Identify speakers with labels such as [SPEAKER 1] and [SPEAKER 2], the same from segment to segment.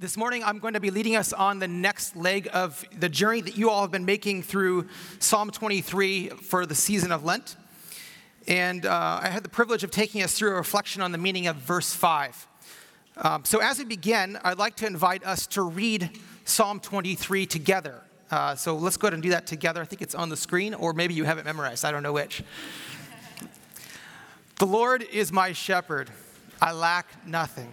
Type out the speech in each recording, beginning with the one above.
[SPEAKER 1] This morning, I'm going to be leading us on the next leg of the journey that you all have been making through Psalm 23 for the season of Lent. And uh, I had the privilege of taking us through a reflection on the meaning of verse 5. Um, so, as we begin, I'd like to invite us to read Psalm 23 together. Uh, so, let's go ahead and do that together. I think it's on the screen, or maybe you have it memorized. I don't know which. the Lord is my shepherd, I lack nothing.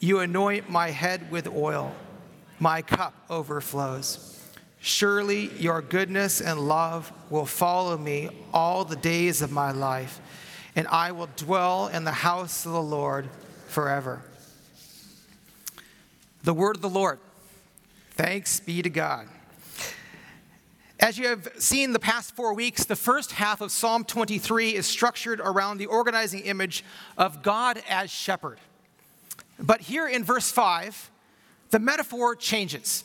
[SPEAKER 1] You anoint my head with oil, my cup overflows. Surely your goodness and love will follow me all the days of my life, and I will dwell in the house of the Lord forever. The word of the Lord. Thanks be to God. As you have seen the past four weeks, the first half of Psalm 23 is structured around the organizing image of God as shepherd. But here in verse 5, the metaphor changes.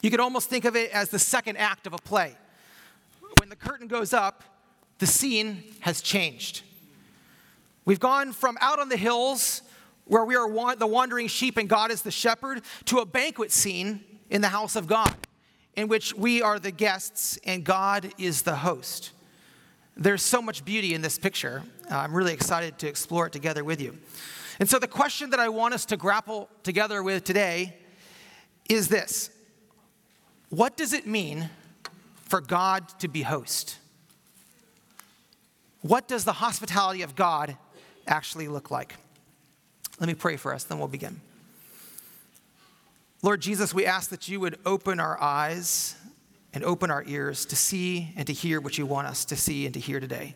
[SPEAKER 1] You could almost think of it as the second act of a play. When the curtain goes up, the scene has changed. We've gone from out on the hills, where we are the wandering sheep and God is the shepherd, to a banquet scene in the house of God, in which we are the guests and God is the host. There's so much beauty in this picture. I'm really excited to explore it together with you. And so, the question that I want us to grapple together with today is this What does it mean for God to be host? What does the hospitality of God actually look like? Let me pray for us, then we'll begin. Lord Jesus, we ask that you would open our eyes and open our ears to see and to hear what you want us to see and to hear today.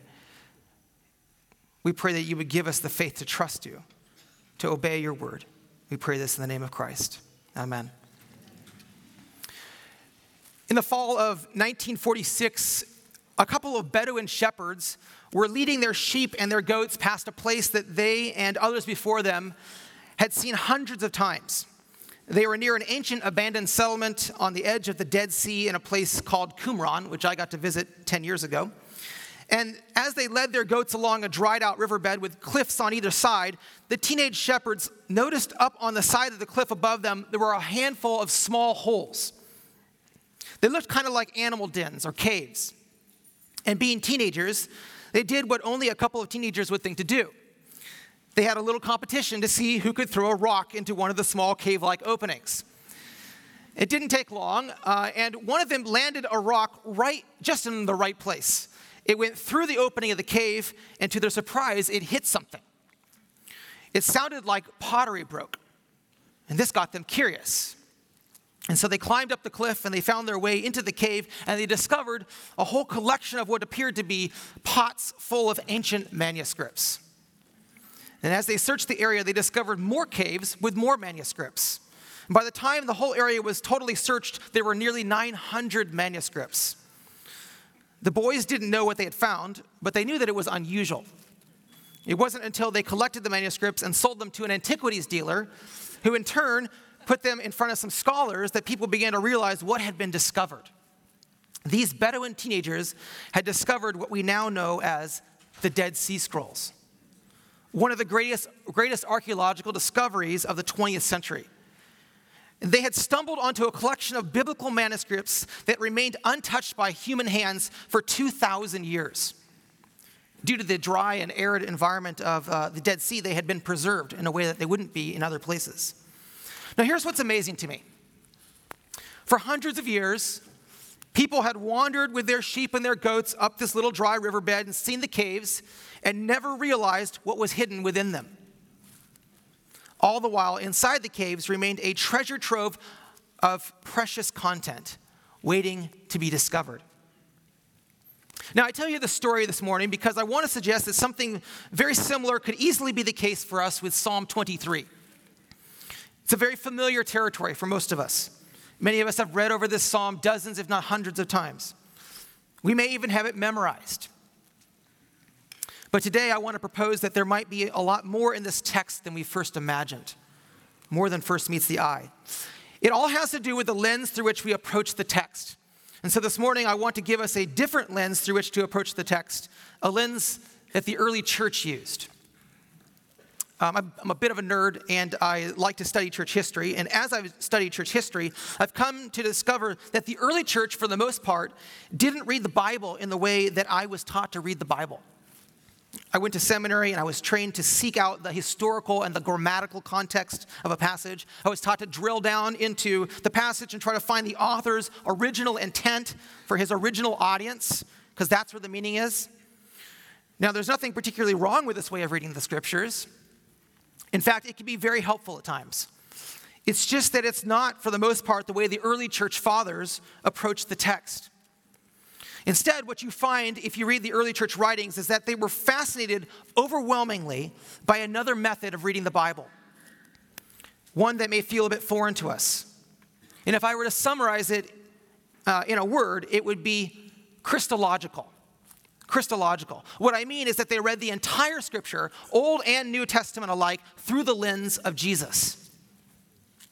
[SPEAKER 1] We pray that you would give us the faith to trust you to obey your word. We pray this in the name of Christ. Amen. In the fall of 1946, a couple of Bedouin shepherds were leading their sheep and their goats past a place that they and others before them had seen hundreds of times. They were near an ancient abandoned settlement on the edge of the Dead Sea in a place called Qumran, which I got to visit 10 years ago. And as they led their goats along a dried out riverbed with cliffs on either side, the teenage shepherds noticed up on the side of the cliff above them there were a handful of small holes. They looked kind of like animal dens or caves. And being teenagers, they did what only a couple of teenagers would think to do. They had a little competition to see who could throw a rock into one of the small cave like openings. It didn't take long, uh, and one of them landed a rock right just in the right place. It went through the opening of the cave, and to their surprise, it hit something. It sounded like pottery broke, and this got them curious. And so they climbed up the cliff and they found their way into the cave and they discovered a whole collection of what appeared to be pots full of ancient manuscripts. And as they searched the area, they discovered more caves with more manuscripts. And by the time the whole area was totally searched, there were nearly 900 manuscripts. The boys didn't know what they had found, but they knew that it was unusual. It wasn't until they collected the manuscripts and sold them to an antiquities dealer, who in turn put them in front of some scholars, that people began to realize what had been discovered. These Bedouin teenagers had discovered what we now know as the Dead Sea Scrolls, one of the greatest, greatest archaeological discoveries of the 20th century. They had stumbled onto a collection of biblical manuscripts that remained untouched by human hands for 2,000 years. Due to the dry and arid environment of uh, the Dead Sea, they had been preserved in a way that they wouldn't be in other places. Now, here's what's amazing to me. For hundreds of years, people had wandered with their sheep and their goats up this little dry riverbed and seen the caves and never realized what was hidden within them. All the while, inside the caves remained a treasure trove of precious content waiting to be discovered. Now, I tell you the story this morning because I want to suggest that something very similar could easily be the case for us with Psalm 23. It's a very familiar territory for most of us. Many of us have read over this psalm dozens, if not hundreds, of times. We may even have it memorized. But today I want to propose that there might be a lot more in this text than we first imagined, more than first meets the eye. It all has to do with the lens through which we approach the text. And so this morning I want to give us a different lens through which to approach the text, a lens that the early church used. Um, I'm, I'm, a bit of a nerd and I like to study church history. And as I've studied church history, I've come to discover that the early church, for the most part, didn't read the Bible in the way that I was taught to read the Bible. I went to seminary and I was trained to seek out the historical and the grammatical context of a passage. I was taught to drill down into the passage and try to find the author's original intent for his original audience, because that's where the meaning is. Now, there's nothing particularly wrong with this way of reading the scriptures. In fact, it can be very helpful at times. It's just that it's not, for the most part, the way the early church fathers approached the text. Instead, what you find if you read the early church writings is that they were fascinated overwhelmingly by another method of reading the Bible, one that may feel a bit foreign to us. And if I were to summarize it uh, in a word, it would be Christological. Christological. What I mean is that they read the entire scripture, Old and New Testament alike, through the lens of Jesus.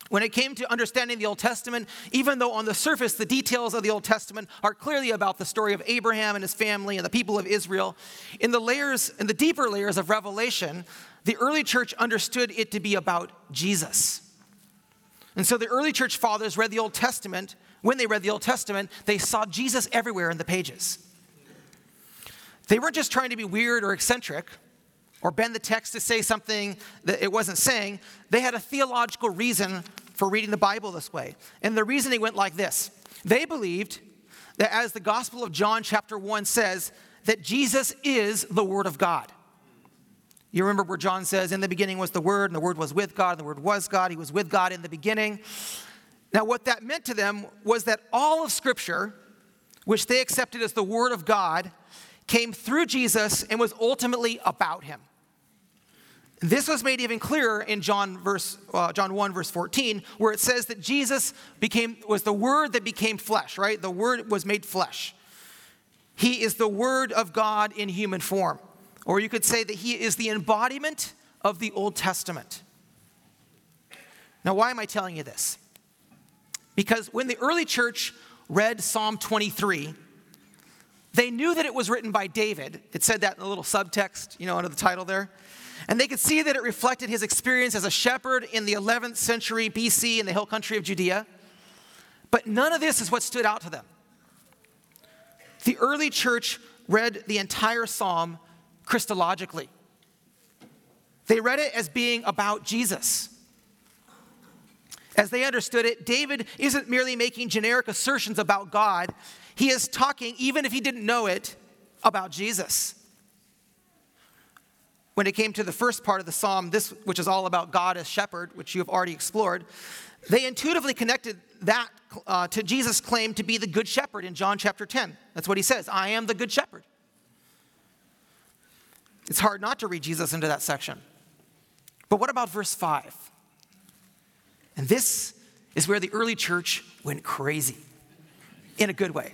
[SPEAKER 1] When it came to understanding the Old Testament, even though on the surface the details of the Old Testament are clearly about the story of Abraham and his family and the people of Israel, in the layers, in the deeper layers of Revelation, the early church understood it to be about Jesus. And so the early church fathers read the Old Testament. When they read the Old Testament, they saw Jesus everywhere in the pages. They weren't just trying to be weird or eccentric or bend the text to say something that it wasn't saying. They had a theological reason for reading the Bible this way. And the reasoning went like this They believed that, as the Gospel of John, chapter 1 says, that Jesus is the Word of God. You remember where John says, In the beginning was the Word, and the Word was with God, and the Word was God. He was with God in the beginning. Now, what that meant to them was that all of Scripture, which they accepted as the Word of God, came through Jesus and was ultimately about him. This was made even clearer in John, verse, uh, John 1, verse 14, where it says that Jesus became, was the Word that became flesh, right? The Word was made flesh. He is the Word of God in human form. Or you could say that He is the embodiment of the Old Testament. Now, why am I telling you this? Because when the early church read Psalm 23, they knew that it was written by David. It said that in a little subtext, you know, under the title there. And they could see that it reflected his experience as a shepherd in the 11th century BC in the hill country of Judea. But none of this is what stood out to them. The early church read the entire psalm Christologically. They read it as being about Jesus. As they understood it, David isn't merely making generic assertions about God, he is talking, even if he didn't know it, about Jesus. When it came to the first part of the psalm, this which is all about God as shepherd, which you have already explored, they intuitively connected that uh, to Jesus' claim to be the good shepherd in John chapter 10. That's what he says I am the good shepherd. It's hard not to read Jesus into that section. But what about verse 5? And this is where the early church went crazy in a good way.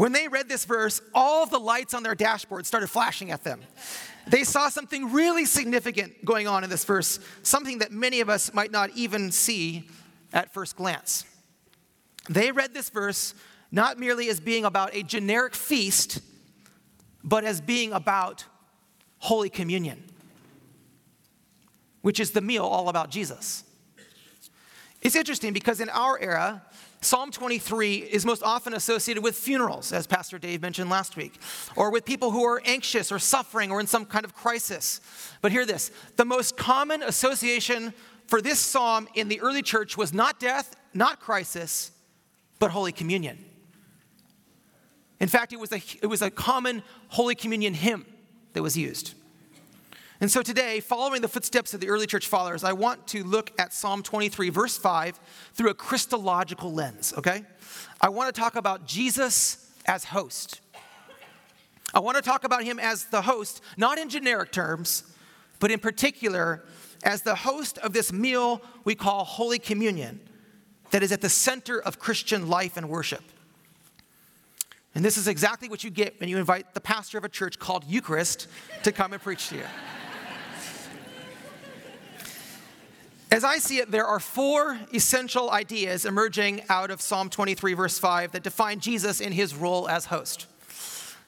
[SPEAKER 1] When they read this verse, all the lights on their dashboard started flashing at them. They saw something really significant going on in this verse, something that many of us might not even see at first glance. They read this verse not merely as being about a generic feast, but as being about Holy Communion, which is the meal all about Jesus. It's interesting because in our era, Psalm 23 is most often associated with funerals, as Pastor Dave mentioned last week, or with people who are anxious or suffering or in some kind of crisis. But hear this the most common association for this psalm in the early church was not death, not crisis, but Holy Communion. In fact, it was a, it was a common Holy Communion hymn that was used. And so today, following the footsteps of the early church fathers, I want to look at Psalm 23, verse 5, through a Christological lens, okay? I want to talk about Jesus as host. I want to talk about him as the host, not in generic terms, but in particular as the host of this meal we call Holy Communion, that is at the center of Christian life and worship. And this is exactly what you get when you invite the pastor of a church called Eucharist to come and preach to you. As I see it, there are four essential ideas emerging out of Psalm 23, verse 5, that define Jesus in his role as host.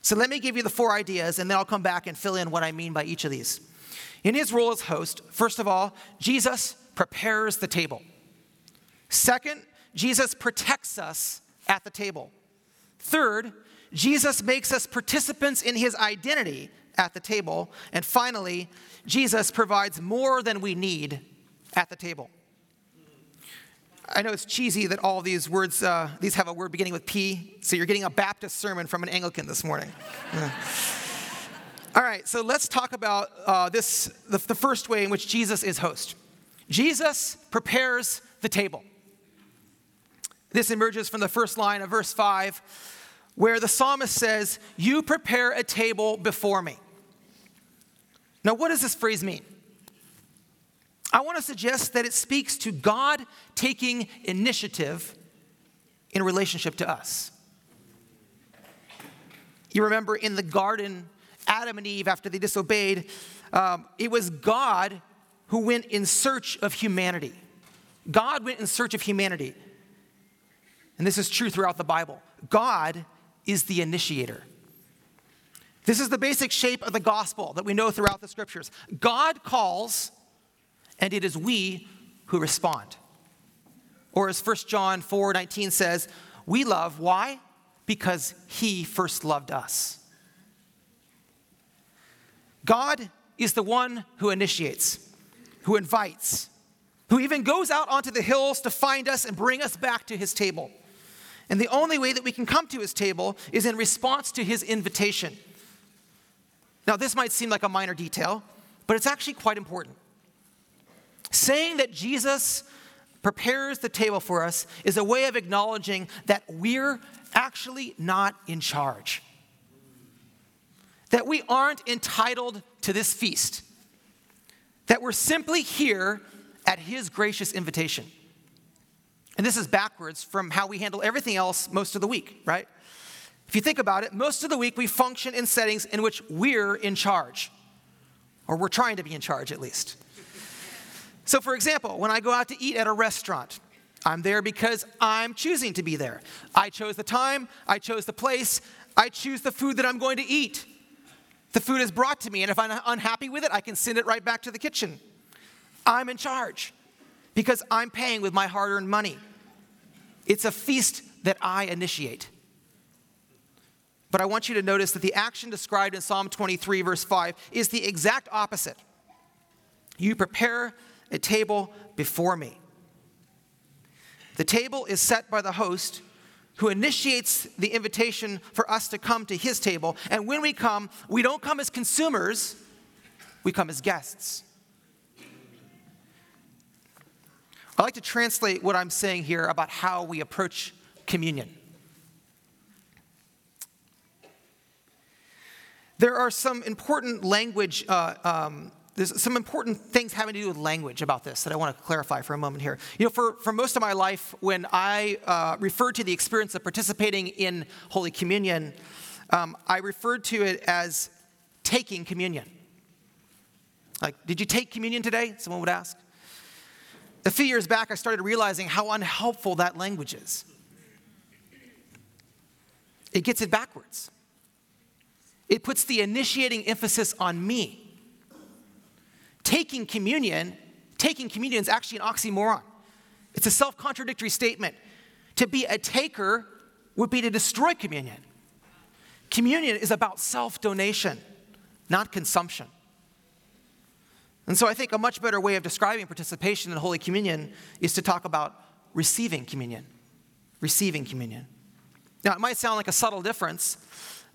[SPEAKER 1] So let me give you the four ideas, and then I'll come back and fill in what I mean by each of these. In his role as host, first of all, Jesus prepares the table. Second, Jesus protects us at the table. Third, Jesus makes us participants in his identity at the table. And finally, Jesus provides more than we need at the table. I know it's cheesy that all these words, uh, these have a word beginning with P, so you're getting a Baptist sermon from an Anglican this morning. all right, so let's talk about uh, this, the, the first way in which Jesus is host. Jesus prepares the table. This emerges from the first line of verse 5, where the psalmist says, You prepare a table before me. Now, what does this phrase mean? I want to suggest that it speaks to God taking initiative in relationship to us. You remember in the garden, Adam and Eve, after they disobeyed, um, it was God who went in search of humanity. God went in search of humanity. And this is true throughout the Bible. God is the initiator. This is the basic shape of the gospel that we know throughout the scriptures. God calls, and it is we who respond. Or as 1 John 4 19 says, we love. Why? Because he first loved us. God is the one who initiates, who invites, who even goes out onto the hills to find us and bring us back to his table. And the only way that we can come to his table is in response to his invitation. Now, this might seem like a minor detail, but it's actually quite important. Saying that Jesus prepares the table for us is a way of acknowledging that we're actually not in charge. That we aren't entitled to this feast. That we're simply here at His gracious invitation. And this is backwards from how we handle everything else most of the week, right? If you think about it, most of the week we function in settings in which we're in charge, or we're trying to be in charge at least. So, for example, when I go out to eat at a restaurant, I'm there because I'm choosing to be there. I chose the time, I chose the place, I choose the food that I'm going to eat. The food is brought to me, and if I'm unhappy with it, I can send it right back to the kitchen. I'm in charge because I'm paying with my hard earned money. It's a feast that I initiate. But I want you to notice that the action described in Psalm 23, verse 5, is the exact opposite. You prepare a table before me. The table is set by the host who initiates the invitation for us to come to his table. And when we come, we don't come as consumers, we come as guests. I like to translate what I'm saying here about how we approach communion. There are some important language uh, um, there's some important things having to do with language about this that I want to clarify for a moment here. You know, for, for most of my life, when I uh, referred to the experience of participating in Holy Communion, um, I referred to it as taking communion. Like, did you take communion today? Someone would ask. A few years back, I started realizing how unhelpful that language is. It gets it backwards. It puts the initiating emphasis on me taking communion, taking communion is actually an oxymoron. It's a self contradictory statement. To be a taker would be to destroy communion. Communion is about self donation, not consumption. And so I think a much better way of describing participation in Holy Communion is to talk about receiving communion. Receiving communion. Now, it might sound like a subtle difference,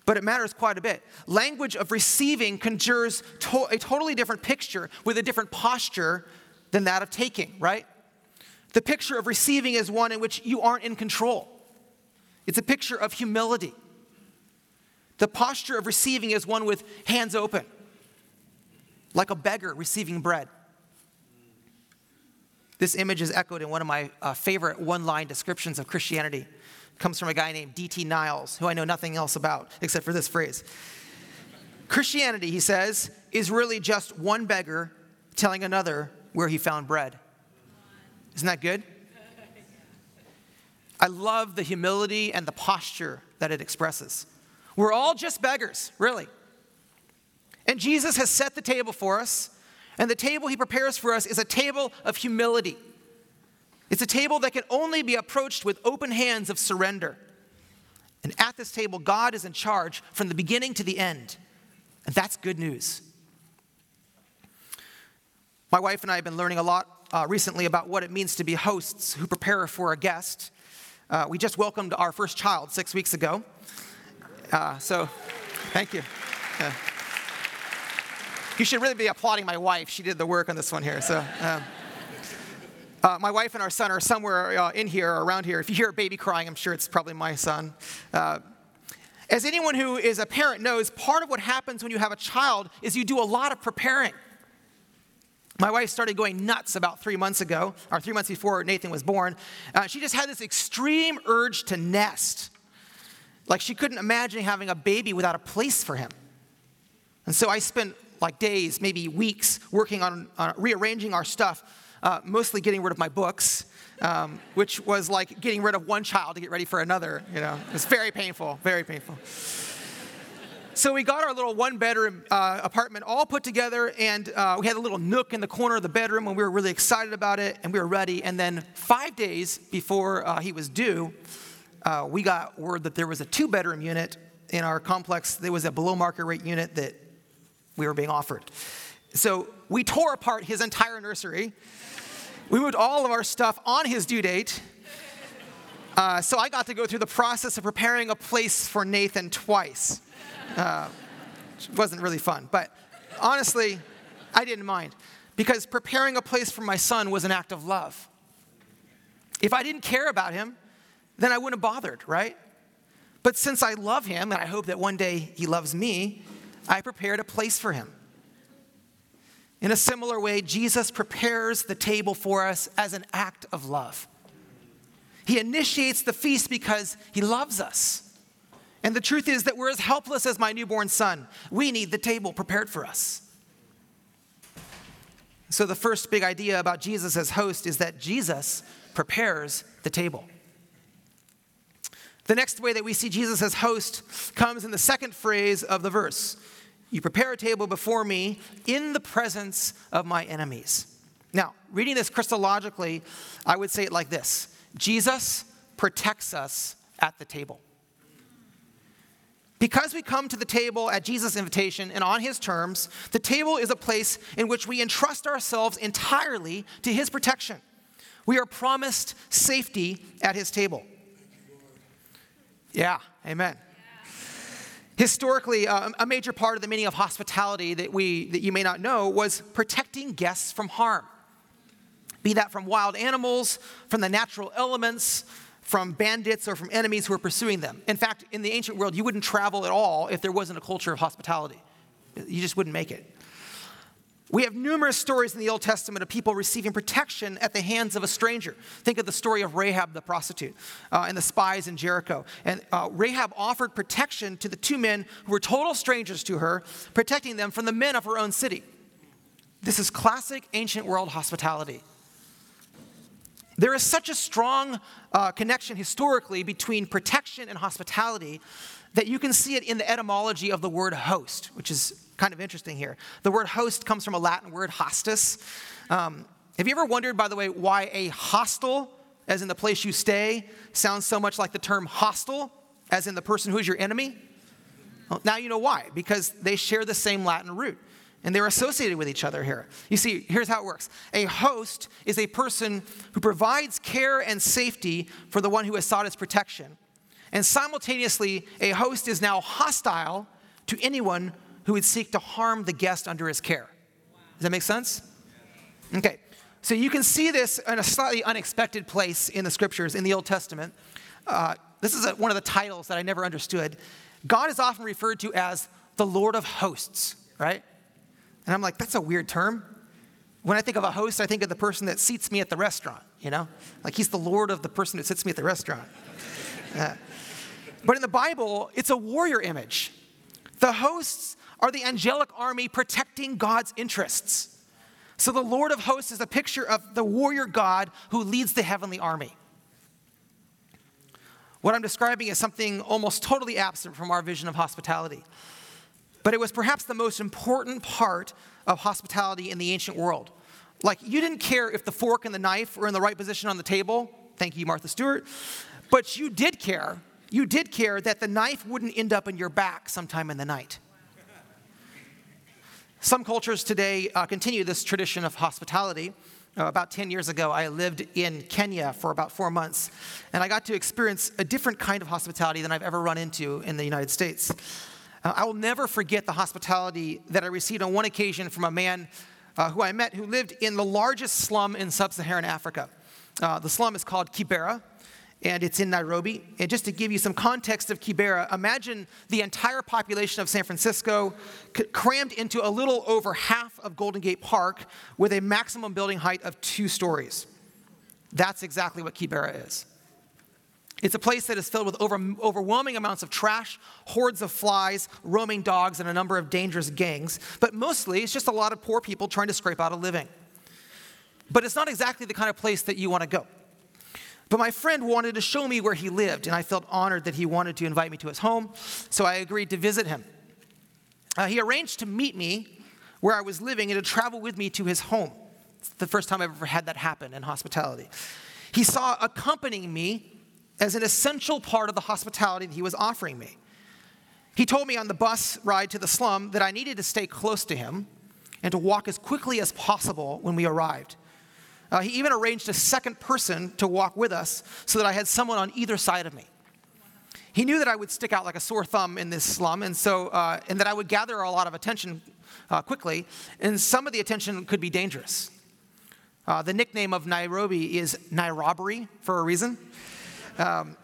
[SPEAKER 1] but it matters quite a bit. Language of receiving conjures to- a totally different picture with a different posture than that of taking, right? The picture of receiving is one in which you aren't in control, it's a picture of humility. The posture of receiving is one with hands open, like a beggar receiving bread. This image is echoed in one of my uh, favorite one line descriptions of Christianity. Comes from a guy named D.T. Niles, who I know nothing else about except for this phrase. Christianity, he says, is really just one beggar telling another where he found bread. Isn't that good? I love the humility and the posture that it expresses. We're all just beggars, really. And Jesus has set the table for us, and the table he prepares for us is a table of humility. It's a table that can only be approached with open hands of surrender. And at this table, God is in charge from the beginning to the end. And that's good news. My wife and I have been learning a lot uh, recently about what it means to be hosts who prepare for a guest. Uh, we just welcomed our first child six weeks ago. Uh, so, thank you. you should really be applauding my wife. She did the work on this one here. So, um, uh, my wife and our son are somewhere uh, in here around here. If you hear a baby crying, I'm sure it's probably my son. Uh, as anyone who is a parent knows, part of what happens when you have a child is you do a lot of preparing. My wife started going nuts about three months ago, or three months before Nathan was born. Uh, she just had this extreme urge to nest. Like she couldn't imagine having a baby without a place for him. And so I spent like days, maybe weeks, working on uh, rearranging our stuff, uh, mostly getting rid of my books, um, which was like getting rid of one child to get ready for another. You know, it was very painful, very painful. So we got our little one bedroom uh, apartment all put together, and uh, we had a little nook in the corner of the bedroom, and we were really excited about it, and we were ready. And then five days before uh, he was due, uh, we got word that there was a two bedroom unit in our complex. There was a below market rate unit that we were being offered. So we tore apart his entire nursery. We moved all of our stuff on his due date. Uh, so I got to go through the process of preparing a place for Nathan twice. Uh, wasn't really fun, but honestly, I didn't mind because preparing a place for my son was an act of love. If I didn't care about him, then I wouldn't have bothered, right? But since I love him and I hope that one day he loves me, I prepared a place for him. In a similar way, Jesus prepares the table for us as an act of love. He initiates the feast because he loves us. And the truth is that we're as helpless as my newborn son. We need the table prepared for us. So, the first big idea about Jesus as host is that Jesus prepares the table. The next way that we see Jesus as host comes in the second phrase of the verse You prepare a table before me in the presence of my enemies. Now, reading this Christologically, I would say it like this Jesus protects us at the table. Because we come to the table at Jesus' invitation and on his terms, the table is a place in which we entrust ourselves entirely to his protection. We are promised safety at his table. Yeah, amen. Historically, uh, a major part of the meaning of hospitality that, we, that you may not know was protecting guests from harm. Be that from wild animals, from the natural elements, from bandits or from enemies who are pursuing them. In fact, in the ancient world, you wouldn't travel at all if there wasn't a culture of hospitality. You just wouldn't make it. We have numerous stories in the Old Testament of people receiving protection at the hands of a stranger. Think of the story of Rahab the prostitute uh, and the spies in Jericho. And uh, Rahab offered protection to the two men who were total strangers to her, protecting them from the men of her own city. This is classic ancient world hospitality. There is such a strong uh, connection historically between protection and hospitality that you can see it in the etymology of the word host, which is kind of interesting here. The word host comes from a Latin word, hostis. Um, have you ever wondered, by the way, why a hostel, as in the place you stay, sounds so much like the term hostile, as in the person who's your enemy? Well, now you know why, because they share the same Latin root and they're associated with each other here. You see, here's how it works a host is a person who provides care and safety for the one who has sought its protection. And simultaneously, a host is now hostile to anyone who would seek to harm the guest under his care. Does that make sense? Okay, so you can see this in a slightly unexpected place in the scriptures in the Old Testament. Uh, this is a, one of the titles that I never understood. God is often referred to as the Lord of hosts, right? And I'm like, that's a weird term. When I think of a host, I think of the person that seats me at the restaurant, you know? Like he's the lord of the person who sits me at the restaurant. Uh, but in the Bible, it's a warrior image. The hosts are the angelic army protecting God's interests. So the Lord of hosts is a picture of the warrior God who leads the heavenly army. What I'm describing is something almost totally absent from our vision of hospitality. But it was perhaps the most important part of hospitality in the ancient world. Like, you didn't care if the fork and the knife were in the right position on the table. Thank you, Martha Stewart. But you did care. You did care that the knife wouldn't end up in your back sometime in the night. Some cultures today uh, continue this tradition of hospitality. Uh, about 10 years ago, I lived in Kenya for about four months, and I got to experience a different kind of hospitality than I've ever run into in the United States. Uh, I will never forget the hospitality that I received on one occasion from a man uh, who I met who lived in the largest slum in sub Saharan Africa. Uh, the slum is called Kibera, and it's in Nairobi. And just to give you some context of Kibera, imagine the entire population of San Francisco crammed into a little over half of Golden Gate Park with a maximum building height of two stories. That's exactly what Kibera is. It's a place that is filled with over, overwhelming amounts of trash, hordes of flies, roaming dogs, and a number of dangerous gangs. But mostly, it's just a lot of poor people trying to scrape out a living. But it's not exactly the kind of place that you want to go. But my friend wanted to show me where he lived, and I felt honored that he wanted to invite me to his home, so I agreed to visit him. Uh, he arranged to meet me where I was living and to travel with me to his home. It's the first time I've ever had that happen in hospitality. He saw accompanying me as an essential part of the hospitality that he was offering me. He told me on the bus ride to the slum that I needed to stay close to him and to walk as quickly as possible when we arrived. Uh, he even arranged a second person to walk with us so that I had someone on either side of me. He knew that I would stick out like a sore thumb in this slum, and so uh, and that I would gather a lot of attention uh, quickly, and some of the attention could be dangerous. Uh, the nickname of Nairobi is Nairobbery for a reason. Um,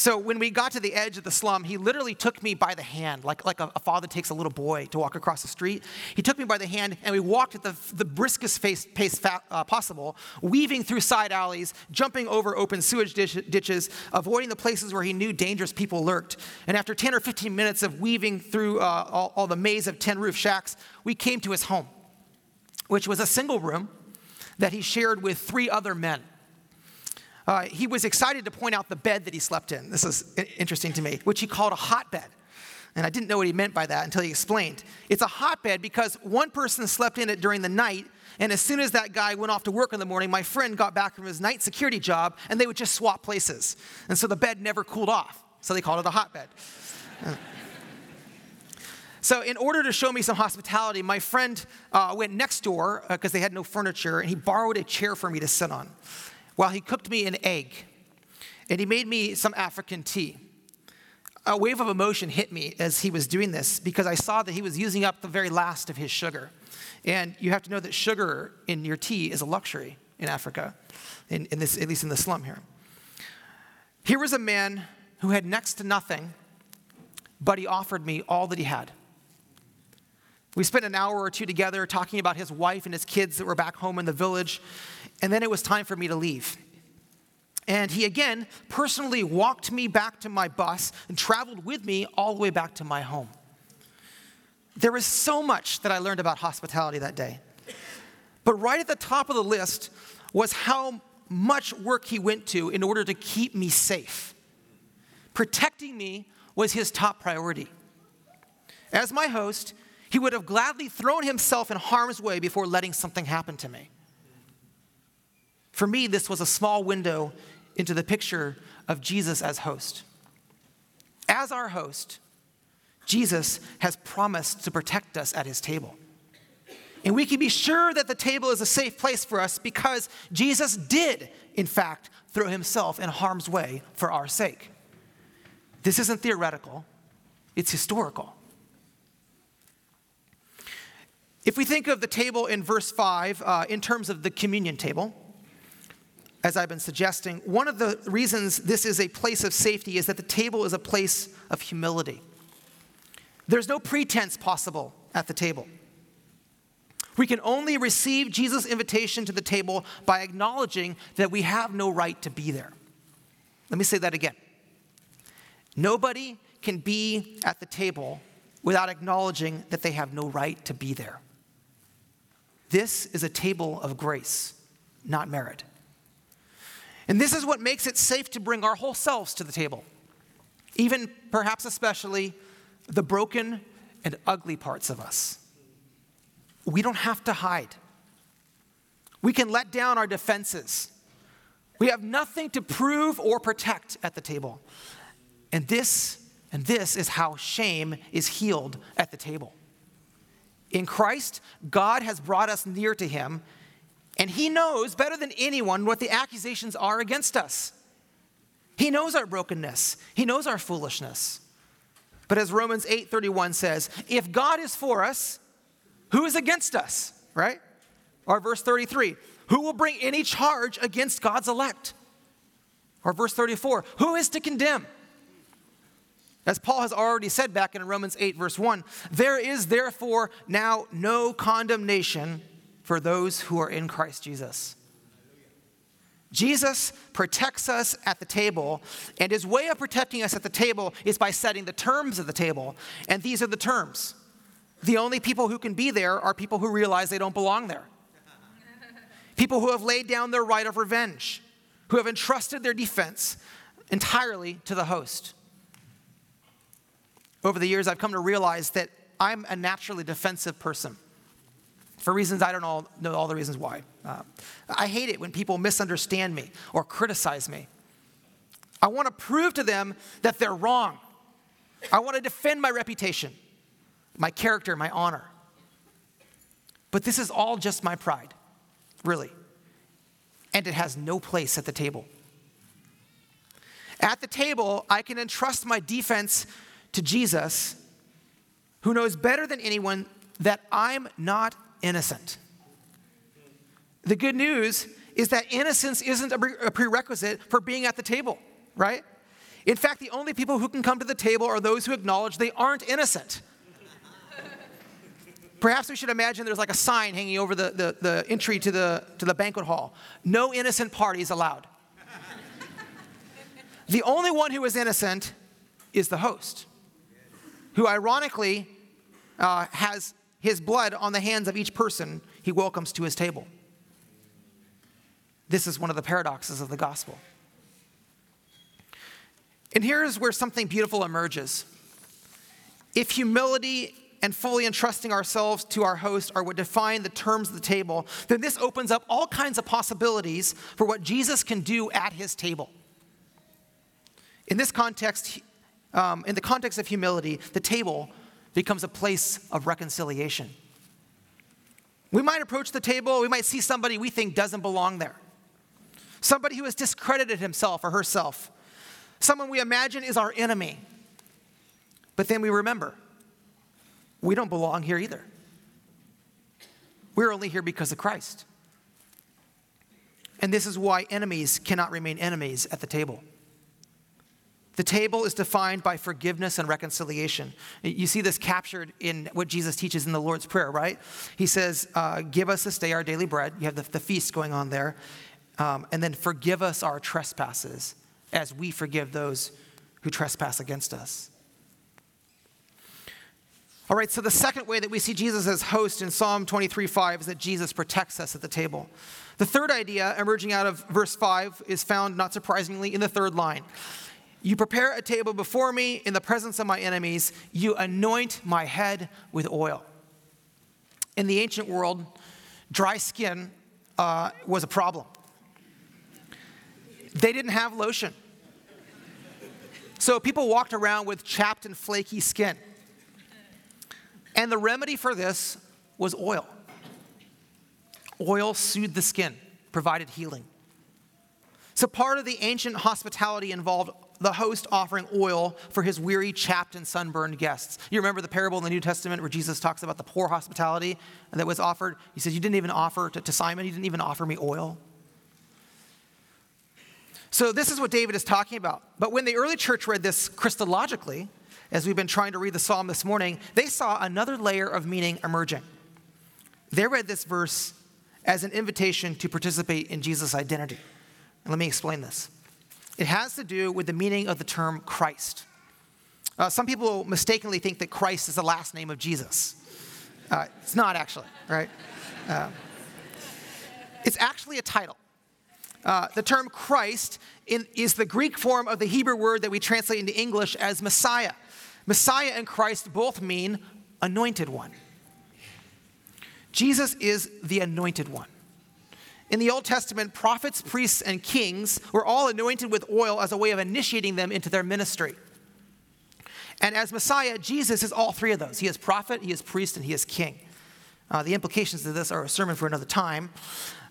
[SPEAKER 1] so when we got to the edge of the slum, he literally took me by the hand, like, like a, a father takes a little boy to walk across the street. He took me by the hand, and we walked at the, the briskest pace, pace fa- uh, possible, weaving through side alleys, jumping over open sewage ditches, avoiding the places where he knew dangerous people lurked. And after 10 or 15 minutes of weaving through uh, all, all the maze of 10 roof shacks, we came to his home, which was a single room that he shared with three other men. Uh, he was excited to point out the bed that he slept in. This is interesting to me, which he called a hotbed. And I didn't know what he meant by that until he explained. It's a hotbed because one person slept in it during the night, and as soon as that guy went off to work in the morning, my friend got back from his night security job, and they would just swap places. And so the bed never cooled off. So they called it a hotbed. So, in order to show me some hospitality, my friend uh, went next door because uh, they had no furniture, and he borrowed a chair for me to sit on while he cooked me an egg and he made me some African tea. A wave of emotion hit me as he was doing this because I saw that he was using up the very last of his sugar. And you have to know that sugar in your tea is a luxury in Africa, in, in this, at least in the slum here. Here was a man who had next to nothing, but he offered me all that he had. We spent an hour or two together talking about his wife and his kids that were back home in the village. And then it was time for me to leave. And he again personally walked me back to my bus and traveled with me all the way back to my home. There was so much that I learned about hospitality that day. But right at the top of the list was how much work he went to in order to keep me safe. Protecting me was his top priority. As my host, he would have gladly thrown himself in harm's way before letting something happen to me. For me, this was a small window into the picture of Jesus as host. As our host, Jesus has promised to protect us at his table. And we can be sure that the table is a safe place for us because Jesus did, in fact, throw himself in harm's way for our sake. This isn't theoretical, it's historical. If we think of the table in verse 5 uh, in terms of the communion table, as I've been suggesting, one of the reasons this is a place of safety is that the table is a place of humility. There's no pretense possible at the table. We can only receive Jesus' invitation to the table by acknowledging that we have no right to be there. Let me say that again. Nobody can be at the table without acknowledging that they have no right to be there. This is a table of grace, not merit. And this is what makes it safe to bring our whole selves to the table, even perhaps especially the broken and ugly parts of us. We don't have to hide. We can let down our defenses. We have nothing to prove or protect at the table. And this and this is how shame is healed at the table. In Christ, God has brought us near to him, and he knows better than anyone what the accusations are against us. He knows our brokenness. He knows our foolishness. But as Romans 8:31 says, if God is for us, who is against us? Right? Or verse 33, who will bring any charge against God's elect? Or verse 34, who is to condemn? As Paul has already said back in Romans 8, verse 1, there is therefore now no condemnation for those who are in Christ Jesus. Jesus protects us at the table, and his way of protecting us at the table is by setting the terms of the table. And these are the terms. The only people who can be there are people who realize they don't belong there. People who have laid down their right of revenge, who have entrusted their defense entirely to the host. Over the years, I've come to realize that I'm a naturally defensive person for reasons I don't all, know all the reasons why. Uh, I hate it when people misunderstand me or criticize me. I want to prove to them that they're wrong. I want to defend my reputation, my character, my honor. But this is all just my pride, really. And it has no place at the table. At the table, I can entrust my defense to Jesus, who knows better than anyone that I'm not innocent. The good news is that innocence isn't a prerequisite for being at the table, right? In fact, the only people who can come to the table are those who acknowledge they aren't innocent. Perhaps we should imagine there's like a sign hanging over the, the, the entry to the, to the banquet hall no innocent parties allowed. the only one who is innocent is the host, who ironically uh, has his blood on the hands of each person he welcomes to his table. This is one of the paradoxes of the gospel. And here's where something beautiful emerges. If humility and fully entrusting ourselves to our host are what define the terms of the table, then this opens up all kinds of possibilities for what Jesus can do at his table. In this context, um, in the context of humility, the table becomes a place of reconciliation. We might approach the table, we might see somebody we think doesn't belong there, somebody who has discredited himself or herself, someone we imagine is our enemy. But then we remember, we don't belong here either. We're only here because of Christ. And this is why enemies cannot remain enemies at the table. The table is defined by forgiveness and reconciliation. You see this captured in what Jesus teaches in the Lord's Prayer, right? He says, uh, Give us this day our daily bread. You have the, the feast going on there. Um, and then forgive us our trespasses as we forgive those who trespass against us. All right, so the second way that we see Jesus as host in Psalm 23 5 is that Jesus protects us at the table. The third idea emerging out of verse 5 is found, not surprisingly, in the third line. You prepare a table before me in the presence of my enemies. You anoint my head with oil. In the ancient world, dry skin uh, was a problem. They didn't have lotion. So people walked around with chapped and flaky skin. And the remedy for this was oil. Oil soothed the skin, provided healing. So part of the ancient hospitality involved the host offering oil for his weary, chapped, and sunburned guests. You remember the parable in the New Testament where Jesus talks about the poor hospitality that was offered? He says, You didn't even offer to, to Simon, you didn't even offer me oil. So, this is what David is talking about. But when the early church read this Christologically, as we've been trying to read the psalm this morning, they saw another layer of meaning emerging. they read this verse as an invitation to participate in Jesus' identity. And let me explain this. It has to do with the meaning of the term Christ. Uh, some people mistakenly think that Christ is the last name of Jesus. Uh, it's not actually, right? Uh, it's actually a title. Uh, the term Christ in, is the Greek form of the Hebrew word that we translate into English as Messiah. Messiah and Christ both mean anointed one. Jesus is the anointed one. In the Old Testament, prophets, priests, and kings were all anointed with oil as a way of initiating them into their ministry. And as Messiah, Jesus is all three of those. He is prophet, he is priest, and he is king. Uh, the implications of this are a sermon for another time,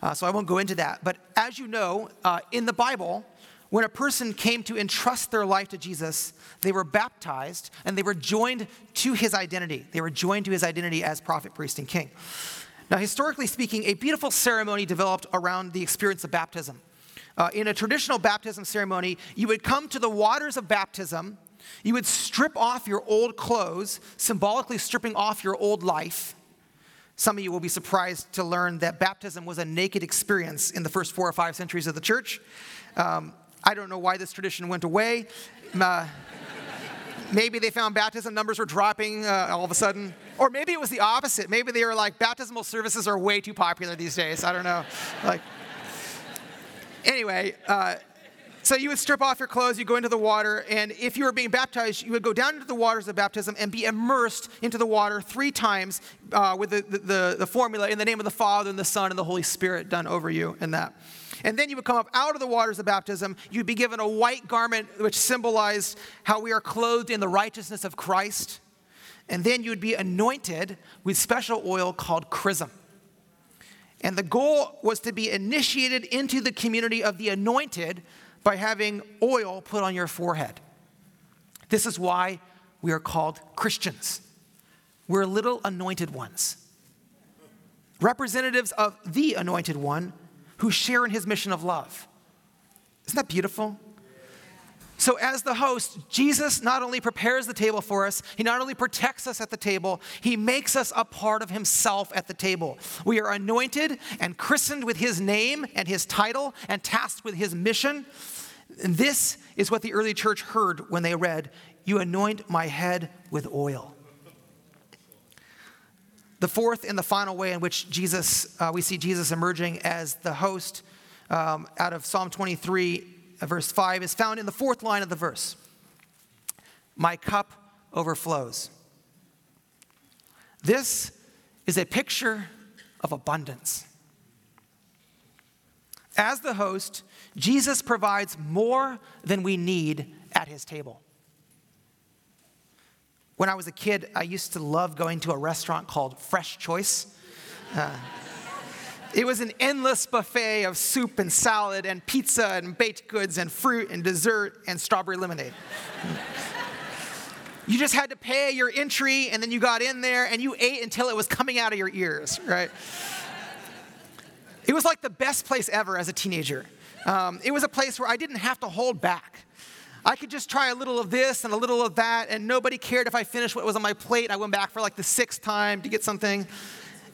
[SPEAKER 1] uh, so I won't go into that. But as you know, uh, in the Bible, when a person came to entrust their life to Jesus, they were baptized and they were joined to his identity. They were joined to his identity as prophet, priest, and king. Now, historically speaking, a beautiful ceremony developed around the experience of baptism. Uh, in a traditional baptism ceremony, you would come to the waters of baptism, you would strip off your old clothes, symbolically stripping off your old life. Some of you will be surprised to learn that baptism was a naked experience in the first four or five centuries of the church. Um, I don't know why this tradition went away. Uh, maybe they found baptism numbers were dropping uh, all of a sudden. Or maybe it was the opposite. Maybe they were like, baptismal services are way too popular these days. I don't know. Like, anyway, uh, so you would strip off your clothes, you go into the water, and if you were being baptized, you would go down into the waters of baptism and be immersed into the water three times uh, with the, the, the formula in the name of the Father and the Son and the Holy Spirit done over you in that. And then you would come up out of the waters of baptism. You'd be given a white garment, which symbolized how we are clothed in the righteousness of Christ. And then you'd be anointed with special oil called chrism. And the goal was to be initiated into the community of the anointed by having oil put on your forehead. This is why we are called Christians. We're little anointed ones, representatives of the anointed one who share in his mission of love. Isn't that beautiful? So, as the host, Jesus not only prepares the table for us, he not only protects us at the table, he makes us a part of himself at the table. We are anointed and christened with his name and his title and tasked with his mission. And this is what the early church heard when they read, You anoint my head with oil. The fourth and the final way in which Jesus, uh, we see Jesus emerging as the host um, out of Psalm 23, uh, verse 5, is found in the fourth line of the verse My cup overflows. This is a picture of abundance. As the host, Jesus provides more than we need at his table. When I was a kid, I used to love going to a restaurant called Fresh Choice. Uh, it was an endless buffet of soup and salad and pizza and baked goods and fruit and dessert and strawberry lemonade. you just had to pay your entry and then you got in there and you ate until it was coming out of your ears, right? It was like the best place ever as a teenager. Um, it was a place where I didn't have to hold back. I could just try a little of this and a little of that, and nobody cared if I finished what was on my plate. I went back for like the sixth time to get something.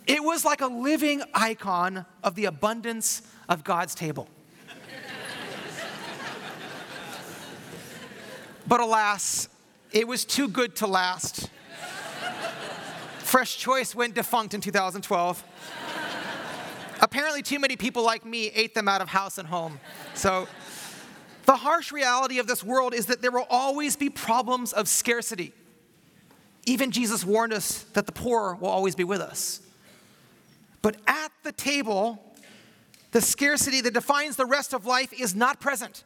[SPEAKER 1] It was like a living icon of the abundance of God's table. but alas, it was too good to last. Fresh Choice went defunct in 2012. Apparently, too many people like me ate them out of house and home. So, the harsh reality of this world is that there will always be problems of scarcity. Even Jesus warned us that the poor will always be with us. But at the table, the scarcity that defines the rest of life is not present.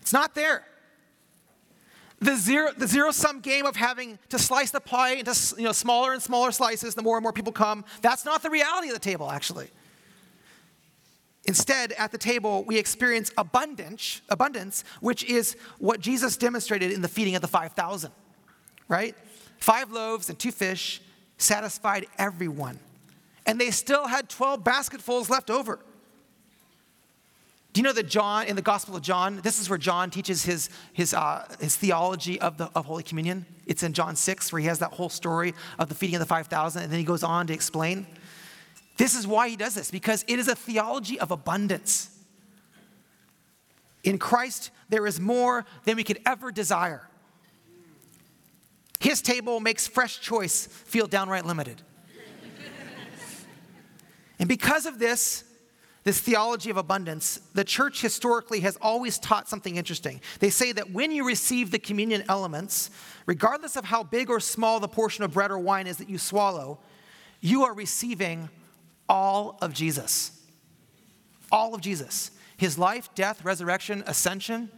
[SPEAKER 1] It's not there. The zero, the zero sum game of having to slice the pie into you know, smaller and smaller slices the more and more people come, that's not the reality of the table, actually. Instead, at the table, we experience abundance, abundance, which is what Jesus demonstrated in the feeding of the 5,000, right? Five loaves and two fish satisfied everyone. And they still had 12 basketfuls left over. Do you know that John, in the Gospel of John, this is where John teaches his, his, uh, his theology of, the, of Holy Communion? It's in John 6, where he has that whole story of the feeding of the 5,000, and then he goes on to explain. This is why he does this, because it is a theology of abundance. In Christ, there is more than we could ever desire. His table makes fresh choice feel downright limited. and because of this, this theology of abundance, the church historically has always taught something interesting. They say that when you receive the communion elements, regardless of how big or small the portion of bread or wine is that you swallow, you are receiving all of Jesus. All of Jesus. His life, death, resurrection, ascension,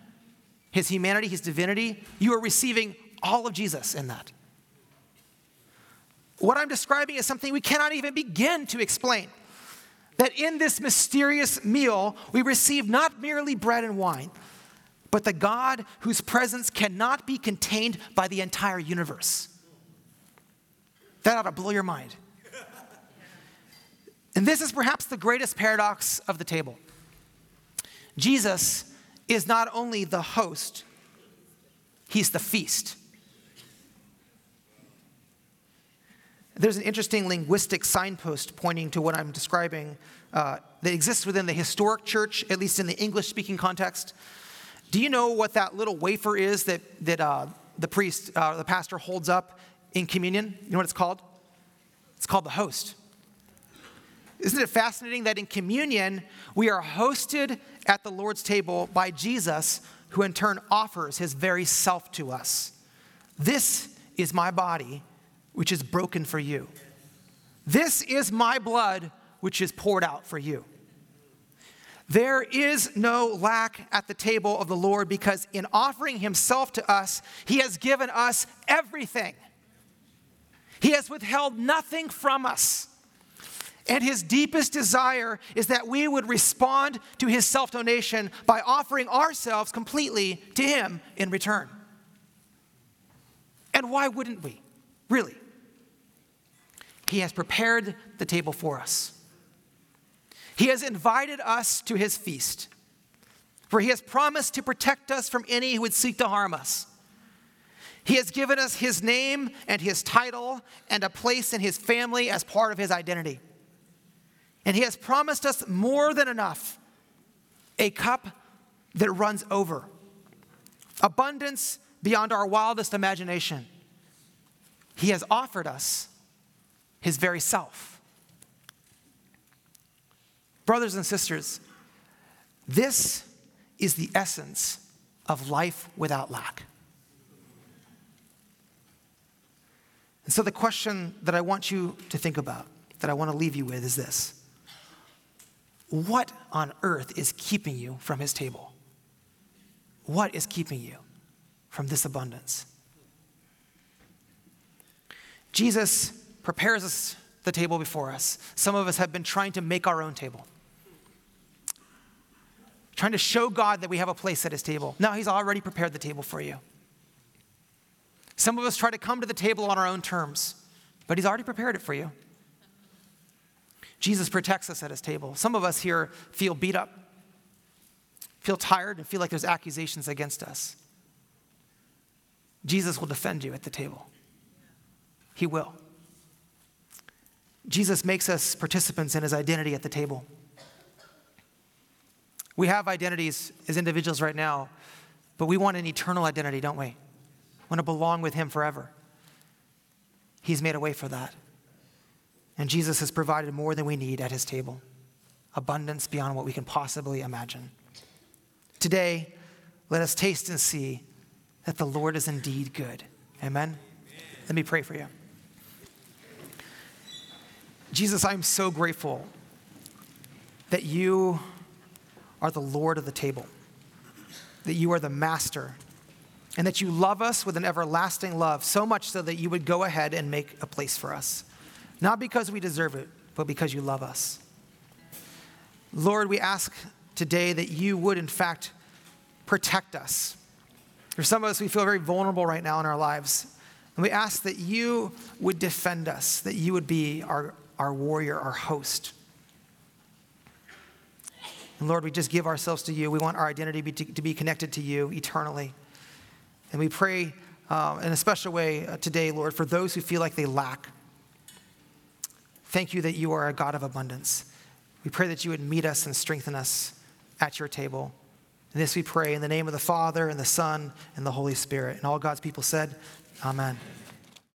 [SPEAKER 1] his humanity, his divinity. You are receiving all of Jesus in that. What I'm describing is something we cannot even begin to explain that in this mysterious meal, we receive not merely bread and wine, but the God whose presence cannot be contained by the entire universe. That ought to blow your mind. And this is perhaps the greatest paradox of the table. Jesus is not only the host, he's the feast. There's an interesting linguistic signpost pointing to what I'm describing uh, that exists within the historic church, at least in the English speaking context. Do you know what that little wafer is that, that uh, the priest, uh, the pastor holds up in communion? You know what it's called? It's called the host. Isn't it fascinating that in communion, we are hosted at the Lord's table by Jesus, who in turn offers his very self to us? This is my body which is broken for you. This is my blood, which is poured out for you. There is no lack at the table of the Lord because in offering himself to us, he has given us everything. He has withheld nothing from us. And his deepest desire is that we would respond to his self donation by offering ourselves completely to him in return. And why wouldn't we? Really? He has prepared the table for us. He has invited us to his feast, for he has promised to protect us from any who would seek to harm us. He has given us his name and his title and a place in his family as part of his identity. And he has promised us more than enough a cup that runs over, abundance beyond our wildest imagination. He has offered us his very self. Brothers and sisters, this is the essence of life without lack. And so, the question that I want you to think about, that I want to leave you with, is this What on earth is keeping you from his table? What is keeping you from this abundance? Jesus prepares us the table before us. Some of us have been trying to make our own table, trying to show God that we have a place at his table. Now he's already prepared the table for you. Some of us try to come to the table on our own terms, but he's already prepared it for you. Jesus protects us at his table. Some of us here feel beat up, feel tired, and feel like there's accusations against us. Jesus will defend you at the table. He will. Jesus makes us participants in his identity at the table. We have identities as individuals right now, but we want an eternal identity, don't we? We want to belong with him forever. He's made a way for that. And Jesus has provided more than we need at his table abundance beyond what we can possibly imagine. Today, let us taste and see that the Lord is indeed good. Amen? Amen. Let me pray for you. Jesus, I'm so grateful that you are the Lord of the table, that you are the master, and that you love us with an everlasting love, so much so that you would go ahead and make a place for us. Not because we deserve it, but because you love us. Lord, we ask today that you would, in fact, protect us. For some of us, we feel very vulnerable right now in our lives. And we ask that you would defend us, that you would be our, our warrior, our host. And Lord, we just give ourselves to you. We want our identity be to, to, be connected to you eternally. And we pray um, in a special way uh, today, Lord, for those who feel like they lack. Thank you that you are a God of abundance. We pray that you would meet us and strengthen us at your table. And this we pray in the name of the Father, and the Son, and the Holy Spirit. And all God's people said, Amen.